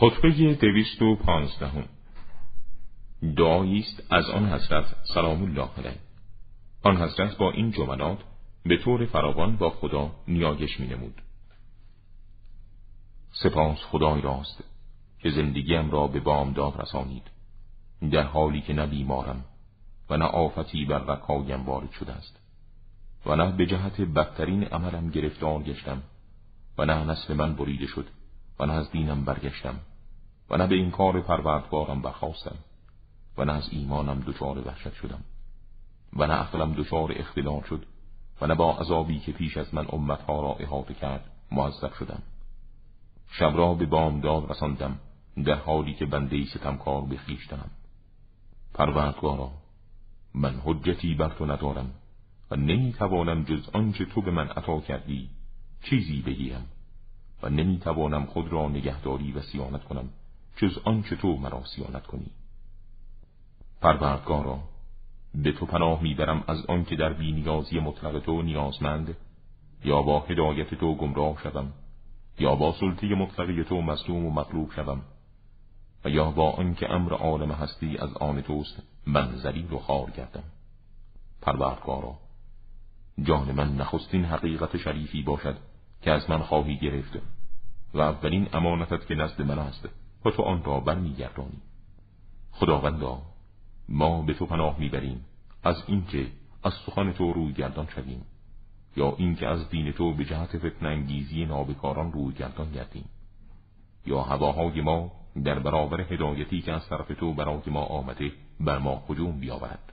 خطبه دویست و پانزدهم. دعایی است از آن حضرت سلام الله علیه. آن حضرت با این جملات به طور فراوان با خدا نیایش می نمود. سپاس خدای راست که زندگیم را به بامداد رسانید در حالی که نه بیمارم و نه آفتی بر رکایم وارد شده است و نه به جهت بدترین عملم گرفتار گشتم و نه نسل من بریده شد و نه از دینم برگشتم. و نه به این کار پروردگارم برخواستم و نه از ایمانم دچار وحشت شدم و نه عقلم دچار اختلال شد و نه با عذابی که پیش از من امتها را احاطه کرد معذب شدم. شب را به بامداد رساندم در حالی که بنده ستمکار به خویشتنم پروردگارا من حجتی بر تو ندارم و نمی‌توانم جز آنچه تو به من عطا کردی چیزی بگیرم و نمی‌توانم خود را نگهداری و سیانت کنم. جز آنچه تو مرا سیانت کنی. پروردگارا به تو پناه می‌برم از آنکه در بینیازی مطلق تو نیازمند یا با هدایت تو گمراه شوم یا با سلطه مطلقی تو مظلوم و مطلوب شوم و یا با آنکه امر عالم هستی از آن توست من ذلیل و خار گردم. پروردگارا جان من نخستین حقیقت شریفی باشد که از من خواهی گرفت و اولین امانتت که نزد من است. و تو آن را برمیگردانی. خداوندا ما به تو پناه می‌بریم. از اینکه از سخن تو روی گردان شویم. یا اینکه از دین تو به جهت فتن انگیزی نابکاران روی گردان گردیم. یا هواهای ما در برابر هدایتی که از طرف تو برای ما آمده بر ما هجوم بیاورد.